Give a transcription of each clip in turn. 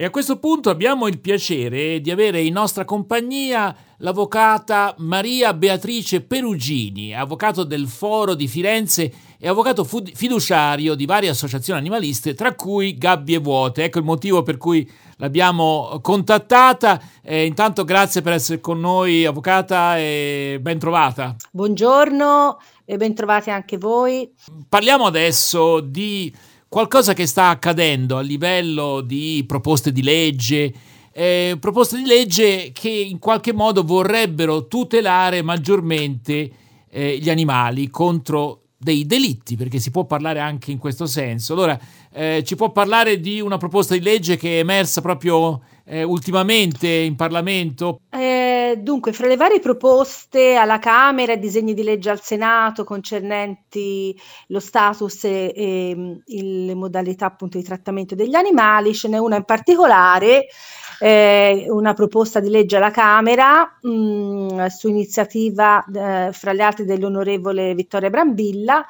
E a questo punto abbiamo il piacere di avere in nostra compagnia l'avvocata Maria Beatrice Perugini, avvocato del Foro di Firenze e avvocato fiduciario di varie associazioni animaliste, tra cui Gabbie Vuote. Ecco il motivo per cui l'abbiamo contattata. Eh, intanto grazie per essere con noi, avvocata, e ben trovata. Buongiorno e ben trovati anche voi. Parliamo adesso di qualcosa che sta accadendo a livello di proposte di legge, eh, proposte di legge che in qualche modo vorrebbero tutelare maggiormente eh, gli animali contro dei delitti, perché si può parlare anche in questo senso. Allora, eh, ci può parlare di una proposta di legge che è emersa proprio eh, ultimamente in Parlamento? Eh, dunque, fra le varie proposte alla Camera e disegni di legge al Senato concernenti lo status e, e le modalità appunto di trattamento degli animali, ce n'è una in particolare, eh, una proposta di legge alla Camera mh, mm, su iniziativa eh, fra le altre dell'onorevole Vittoria Brambilla,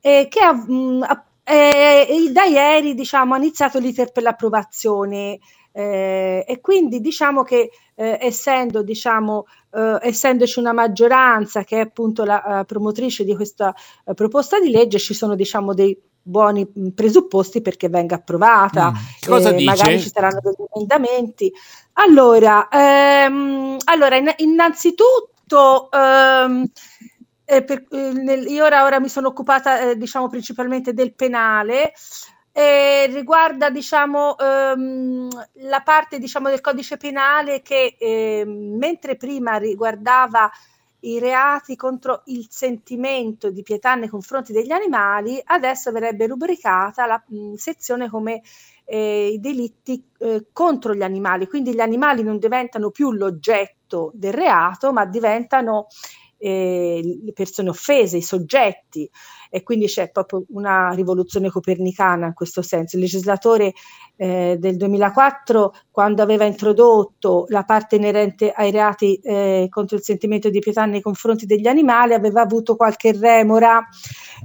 eh, che ha, mh, mm, ha eh, da ieri diciamo, ha iniziato l'iter per l'approvazione eh, e quindi diciamo che eh, essendo, diciamo, eh, essendoci una maggioranza che è appunto la uh, promotrice di questa uh, proposta di legge, ci sono diciamo dei buoni mh, presupposti perché venga approvata. Mm. Cosa dice? Magari ci saranno degli emendamenti. Allora, ehm, allora in, innanzitutto ehm, eh, per, eh, nel, io ora, ora, mi sono occupata eh, diciamo principalmente del penale eh, riguarda diciamo, ehm, la parte diciamo, del codice penale che eh, mentre prima riguardava i reati contro il sentimento di pietà nei confronti degli animali, adesso verrebbe rubricata la mh, sezione come eh, i delitti eh, contro gli animali, quindi gli animali non diventano più l'oggetto del reato, ma diventano eh, le persone offese, i soggetti e quindi c'è proprio una rivoluzione copernicana in questo senso. Il legislatore eh, del 2004, quando aveva introdotto la parte inerente ai reati eh, contro il sentimento di pietà nei confronti degli animali, aveva avuto qualche remora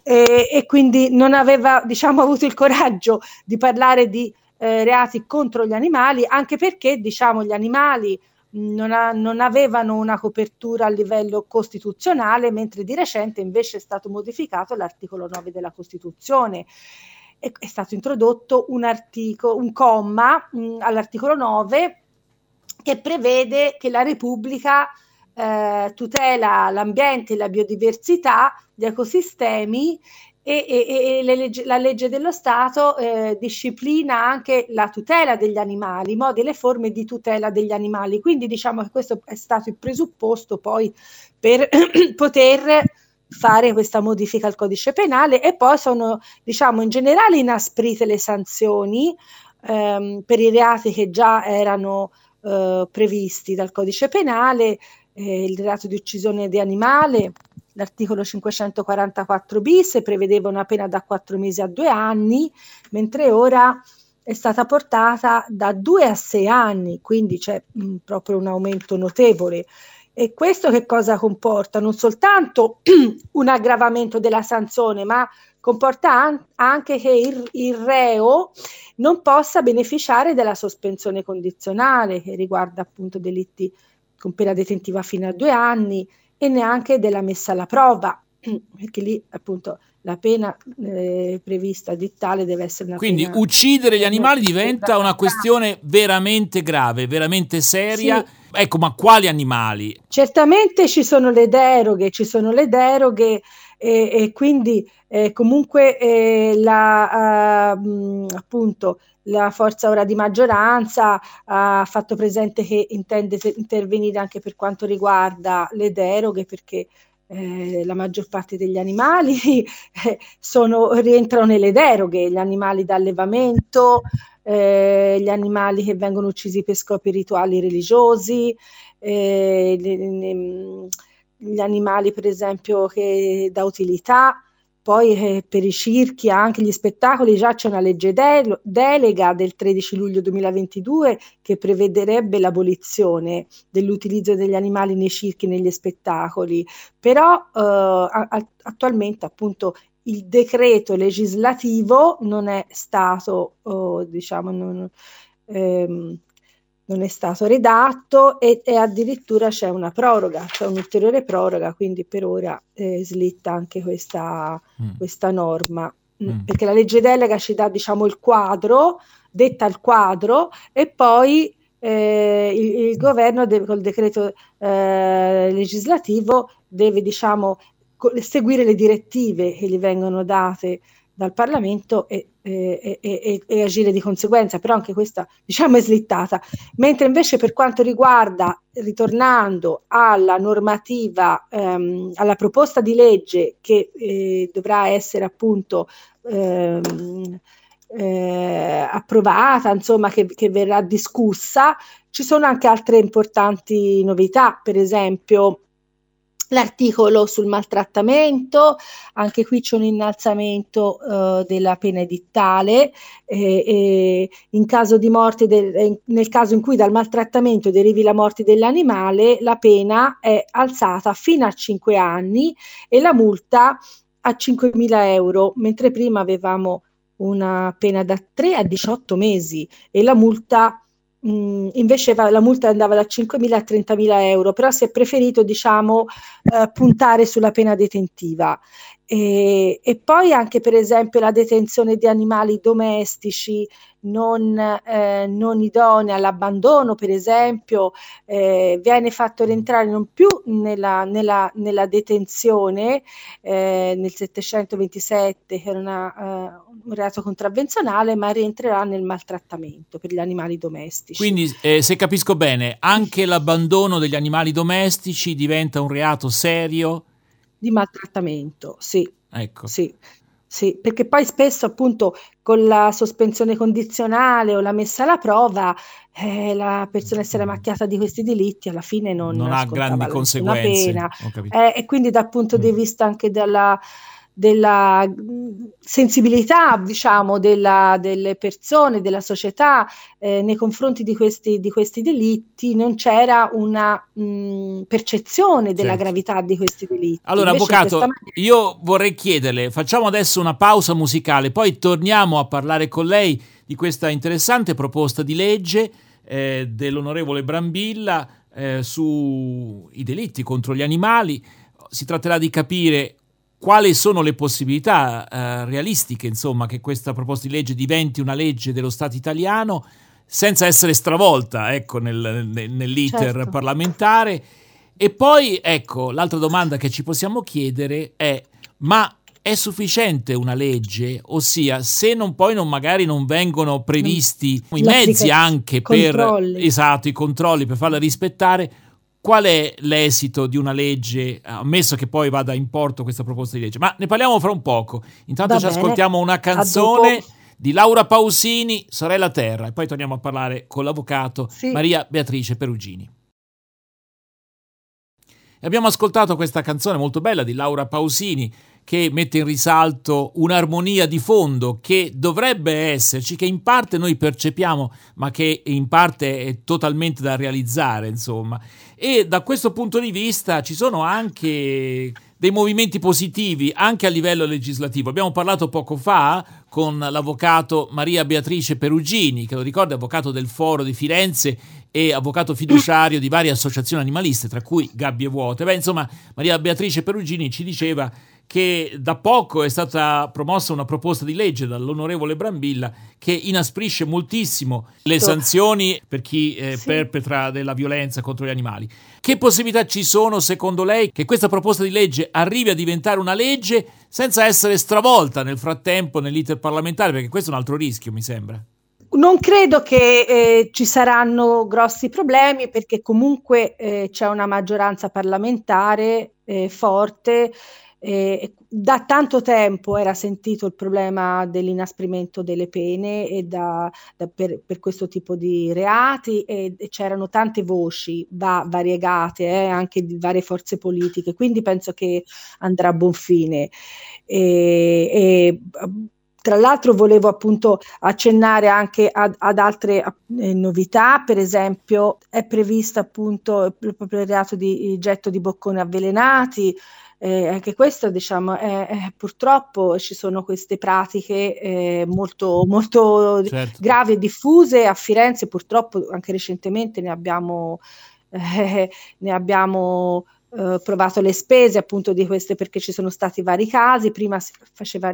eh, e quindi non aveva diciamo, avuto il coraggio di parlare di eh, reati contro gli animali, anche perché diciamo, gli animali non, ha, non, avevano una copertura a livello costituzionale, mentre di recente invece è stato modificato l'articolo 9 della Costituzione. E, è stato introdotto un, articolo, un comma mh, all'articolo 9 che prevede che la Repubblica eh, tutela l'ambiente, la biodiversità, gli ecosistemi e, e, e legge, la legge dello Stato eh, disciplina anche la tutela degli animali, i modi e le forme di tutela degli animali. Quindi diciamo che questo è stato il presupposto poi per poter fare questa modifica al codice penale e poi sono diciamo in generale inasprite le sanzioni ehm, per i reati che già erano eh, previsti dal codice penale, eh, il reato di uccisione di animale, L'articolo 544 bis prevedeva una pena da quattro mesi a due anni, mentre ora è stata portata da due a sei anni, quindi c'è mh, proprio un aumento notevole. E questo che cosa comporta? Non soltanto un aggravamento della sanzione, ma comporta an- anche che il, il, reo non possa beneficiare della sospensione condizionale che riguarda appunto delitti con pena detentiva fino a due anni e neanche della messa alla prova, perché lì appunto la pena eh, prevista di tale deve essere una Quindi pena uccidere gli animali diventa una questione veramente grave, veramente seria. Sì. Ecco, ma quali animali? Certamente ci sono le deroghe, ci sono le deroghe e, e quindi eh, comunque eh, la, uh, appunto la forza ora di maggioranza ha fatto presente che intende intervenire anche per quanto riguarda le deroghe perché eh, la maggior parte degli animali sono, rientrano nelle deroghe, gli animali d'allevamento, eh, gli animali che vengono uccisi per scopi rituali religiosi, eh, gli animali per esempio che da utilità, poi eh, per i circhi, anche gli spettacoli, già c'è una legge de- delega del 13 luglio 2022 che prevederebbe l'abolizione dell'utilizzo degli animali nei circhi e negli spettacoli, però eh, a- attualmente appunto il decreto legislativo non è stato, oh, diciamo, non, ehm, non è stato redatto e, e, addirittura c'è una proroga, c'è un'ulteriore proroga, quindi per ora eh, slitta anche questa, mm. questa norma, mm. mm. perché la legge delega ci dà diciamo il quadro, detta il quadro e poi eh, il, il, governo deve, col decreto eh, legislativo deve diciamo seguire le direttive che gli vengono date dal Parlamento e, e, e, e, agire di conseguenza, però anche questa diciamo è slittata. Mentre invece per quanto riguarda, ritornando alla normativa, ehm, alla proposta di legge che eh, dovrà essere appunto ehm, eh, approvata, insomma che, che verrà discussa, ci sono anche altre importanti novità, per esempio L'articolo sul maltrattamento, anche qui c'è un innalzamento uh, della pena edittale, eh, eh, in caso di morte del, nel caso in cui dal maltrattamento derivi la morte dell'animale, la pena è alzata fino a 5 anni e la multa a 5.000 euro, mentre prima avevamo una pena da 3 a 18 mesi e la multa mh, invece la multa andava da 5.000 a 30.000 euro, però si è preferito diciamo, eh, puntare sulla pena detentiva. E, e, poi anche per esempio la detenzione di animali domestici non, eh, non idonei all'abbandono, per esempio, eh, viene fatto rientrare non più nella, nella, nella detenzione eh, nel 727, che era una, uh, un reato contravvenzionale, ma rientrerà nel maltrattamento per gli animali domestici. Quindi, eh, se capisco bene, anche l'abbandono degli animali domestici diventa un reato serio di maltrattamento, sì. Ecco. Sì. Sì, perché poi spesso appunto con la sospensione condizionale o la messa alla prova eh, la persona essere macchiata di questi delitti alla fine non, non ha grandi conseguenze. Pena. Eh, e quindi dal punto mm. di vista anche della della sensibilità, diciamo, della, delle persone, della società eh, nei confronti di questi, di questi, delitti, non c'era una mh, percezione della certo. gravità di questi delitti. Allora, Invece Avvocato, maniera... io vorrei chiederle, facciamo adesso una pausa musicale, poi torniamo a parlare con lei di questa interessante proposta di legge eh, dell'onorevole Brambilla eh, sui delitti contro gli animali. Si tratterà di capire quali sono le possibilità eh, realistiche, insomma, che questa proposta di legge diventi una legge dello Stato italiano senza essere stravolta, ecco, nel, nel, nell'iter certo. parlamentare. E poi, ecco, l'altra domanda che ci possiamo chiedere è, ma è sufficiente una legge? Ossia, se non, poi non, magari non vengono previsti i mezzi anche per esatto, i controlli per farla rispettare, qual è l'esito di una legge, ammesso che poi vada in porto questa proposta di legge? Ma ne parliamo fra un poco. Intanto Va ci bene. ascoltiamo una canzone di Laura Pausini, Sorella Terra, e poi torniamo a parlare con l'avvocato sì. Maria Beatrice Perugini. E abbiamo ascoltato questa canzone molto bella di Laura Pausini che mette in risalto un'armonia di fondo che dovrebbe esserci, che in parte noi percepiamo, ma che in parte è totalmente da realizzare, insomma. E da questo punto di vista ci sono anche dei movimenti positivi anche a livello legislativo. Abbiamo parlato poco fa con l'avvocato Maria Beatrice Perugini, che lo ricorda, avvocato del Foro di Firenze e avvocato fiduciario di varie associazioni animaliste, tra cui Gabbie Vuote. Beh, insomma, Maria Beatrice Perugini ci diceva che da poco è stata promossa una proposta di legge dall'onorevole Brambilla che inasprisce moltissimo le sanzioni per chi eh, sì. perpetra della violenza contro gli animali. Che possibilità ci sono, secondo lei, che questa proposta di legge arrivi a diventare una legge senza essere stravolta nel frattempo nell'iter parlamentare? Perché questo è un altro rischio, mi sembra. Non credo che eh, ci saranno grossi problemi perché comunque eh, c'è una maggioranza parlamentare eh, forte eh, da tanto tempo era sentito il problema dell'inasprimento delle pene da, da per, per, questo tipo di reati e, e c'erano tante voci va, variegate eh, anche di varie forze politiche, quindi penso che andrà a buon fine. E, e, tra l'altro volevo appunto accennare anche ad, ad altre eh, novità, per esempio è previsto appunto il, il reato di getto di bocconi avvelenati, Eh, anche questo, diciamo, è, è, purtroppo ci sono queste pratiche eh, molto, molto certo. gravi e diffuse. A Firenze, purtroppo, anche recentemente ne abbiamo, eh, ne abbiamo eh, provato le spese appunto di queste perché ci sono stati vari casi. Prima si faceva,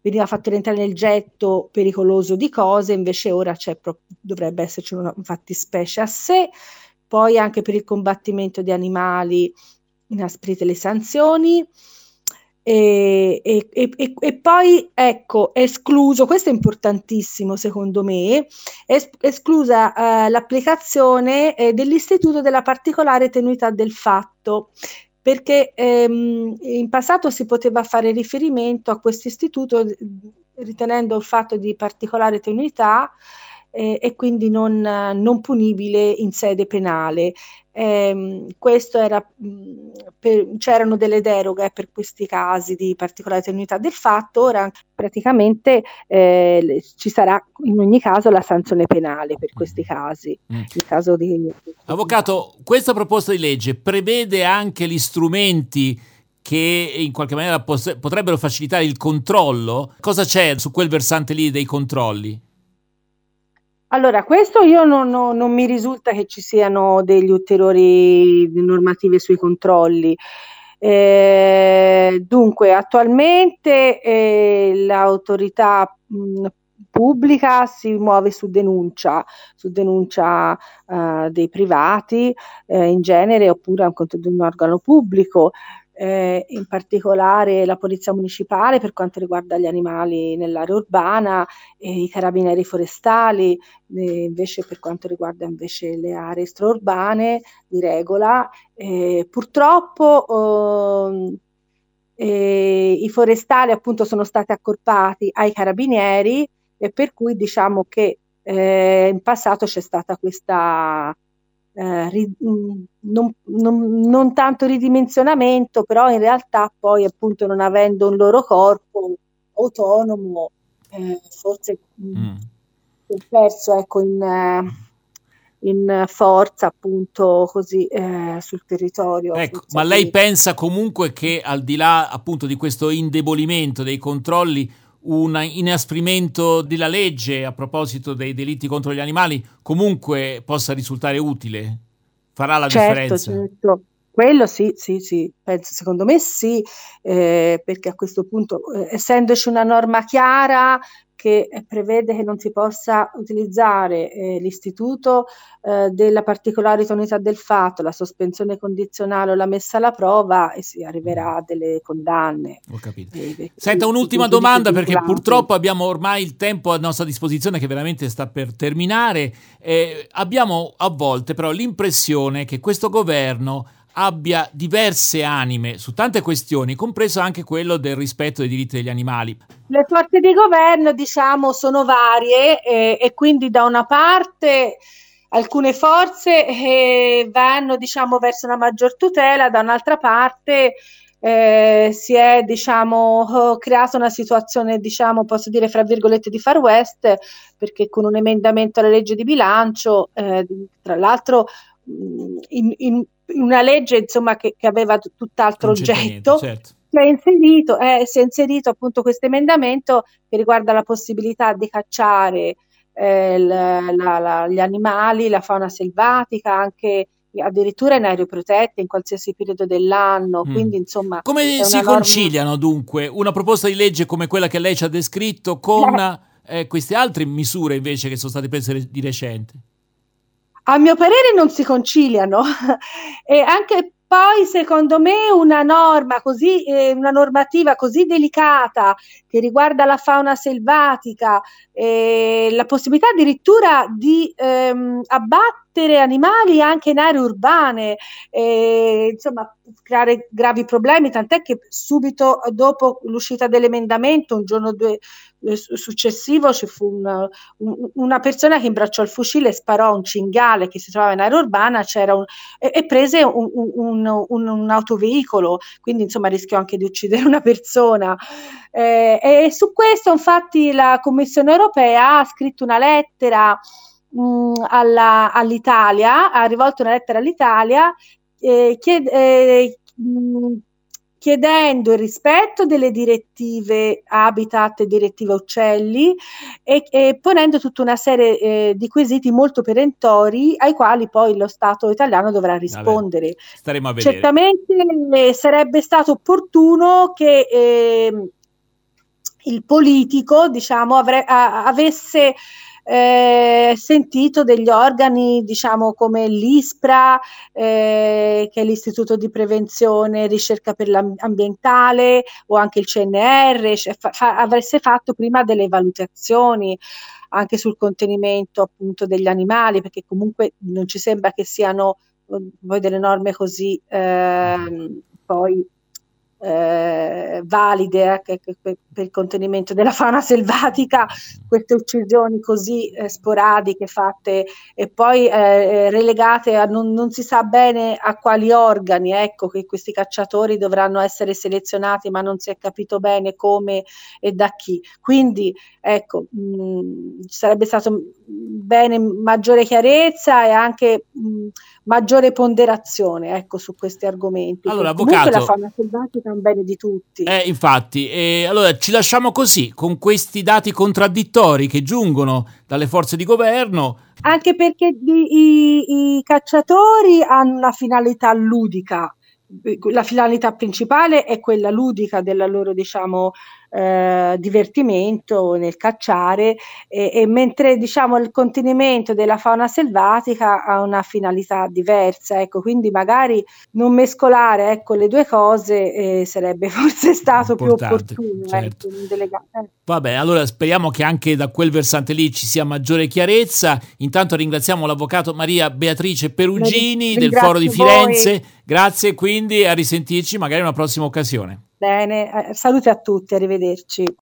veniva fatto rientrare nel getto pericoloso di cose, invece ora pro- dovrebbe esserci una fattispecie a sé. Poi anche per il combattimento di animali inasprite le sanzioni. E, e, e, e, poi ecco escluso questo è importantissimo secondo me es, esclusa eh, l'applicazione eh, dell'istituto della particolare tenuità del fatto perché ehm, in passato si poteva fare riferimento a questo istituto ritenendo il fatto di particolare tenuità eh, e quindi non, non, punibile in sede penale. Eh, questo era, per, c'erano delle deroghe per questi casi di particolare tenuità del fatto, ora praticamente eh, ci sarà in ogni caso la sanzione penale per questi mm. casi. Mm. Caso di... Avvocato, questa proposta di legge prevede anche gli strumenti che in qualche maniera pos- potrebbero facilitare il controllo. Cosa c'è su quel versante lì dei controlli? Allora, questo io non, non, non mi risulta che ci siano degli ulteriori normative sui controlli. Eh, dunque, attualmente eh, l'autorità mh, pubblica si muove su denuncia, su denuncia eh, dei privati eh, in genere oppure anche di un organo pubblico eh, in particolare la Polizia Municipale per quanto riguarda gli animali nell'area urbana, e i carabinieri forestali eh, invece per quanto riguarda invece le aree extraurbane di regola. Eh, purtroppo eh, i forestali appunto sono stati accorpati ai carabinieri e per cui diciamo che eh, in passato c'è stata questa eh, ri, non, non, non, tanto ridimensionamento, però in realtà poi appunto non avendo un loro corpo autonomo, eh, forse mm. mm. perso ecco in, eh, in, forza appunto così eh, sul territorio. Ecco, ma lei pensa comunque che al di là appunto di questo indebolimento dei controlli un inasprimento della legge a proposito dei delitti contro gli animali comunque possa risultare utile? Farà la certo, differenza? Certo. Quello sì, sì, sì, penso, secondo me sì, eh, perché a questo punto, eh, essendoci una norma chiara, che prevede che non si possa utilizzare eh, l'istituto eh, della particolare tonalità del fatto, la sospensione condizionale o la messa alla prova e si arriverà a delle condanne. Ho capito. Eh, Senta, un'ultima domanda perché purtroppo abbiamo ormai il tempo a nostra disposizione che veramente sta per terminare. Eh, abbiamo a volte però l'impressione che questo governo abbia diverse anime su tante questioni, compreso anche quello del rispetto dei diritti degli animali. Le forze di governo, diciamo, sono varie eh, e quindi da una parte alcune forze eh, vanno, diciamo, verso una maggior tutela, da un'altra parte eh, si è, diciamo, creata una situazione, diciamo, posso dire, fra virgolette, di far west, perché con un emendamento alla legge di bilancio, eh, tra l'altro in, in, una legge insomma, che, che aveva tutt'altro oggetto. Certo. Si è, inserito, eh, si è inserito appunto questo emendamento che riguarda la possibilità di cacciare eh, la, la, la, gli animali, la fauna selvatica, anche addirittura in aereo protette in qualsiasi periodo dell'anno. Mm. Quindi, insomma, come si norma... conciliano dunque una proposta di legge come quella che lei ci ha descritto con eh, queste altre misure invece che sono state prese di recente? A mio parere non si conciliano. E anche poi secondo me una norma così, eh, una normativa così delicata che riguarda la fauna selvatica, eh, la possibilità addirittura di ehm, abbattere animali anche in aree urbane, eh, insomma creare gravi problemi, tant'è che subito dopo l'uscita dell'emendamento, un giorno due, eh, successivo ci fu una, un, una persona che imbracciò il fucile e sparò un cinghiale che si trovava in area urbana un, e, e, prese un, un, un, autoveicolo, quindi insomma rischiò anche di uccidere una persona. Eh, e su questo infatti la Commissione europea ha scritto una lettera alla, all'Italia, ha rivolto una lettera all'Italia eh, chied, eh, mh, chiedendo il rispetto delle direttive Habitat e direttive Uccelli e, e ponendo tutta una serie eh, di quesiti molto perentori ai quali poi lo Stato italiano dovrà rispondere. Vabbè, staremo a vedere. Certamente eh, sarebbe stato opportuno che eh, il politico diciamo, avre- a- avesse eh, sentito degli organi, diciamo come l'ISPRA, eh, che è l'Istituto di Prevenzione e Ricerca per l'Ambientale, o anche il CNR, cioè fa, avreste fatto prima delle valutazioni anche sul contenimento appunto degli animali, perché comunque non ci sembra che siano poi delle norme così eh, poi eh, valide eh, per, il contenimento della fauna selvatica, queste uccisioni così eh, sporadiche fatte e poi eh, relegate a non, non, si sa bene a quali organi, ecco che questi cacciatori dovranno essere selezionati ma non si è capito bene come e da chi. Quindi ecco, mh, sarebbe stato bene maggiore chiarezza e anche mh, maggiore ponderazione ecco, su questi argomenti. Allora, avvocato, la fauna selvatica è un bene di tutti. Eh, infatti, eh, allora ci lasciamo così, con questi dati contraddittori che giungono dalle forze di governo. Anche perché i, i, i cacciatori hanno una finalità ludica, la finalità principale è quella ludica della loro, diciamo, eh, divertimento nel cacciare e, e, mentre diciamo il contenimento della fauna selvatica ha una finalità diversa ecco quindi magari non mescolare ecco le due cose eh, sarebbe forse stato Importante, più opportuno certo. ecco, vabbè allora speriamo che anche da quel versante lì ci sia maggiore chiarezza intanto ringraziamo l'avvocato Maria Beatrice Perugini del Foro di Firenze voi. grazie quindi a risentirci magari in una prossima occasione Bene, eh, salute a tutti, arrivederci.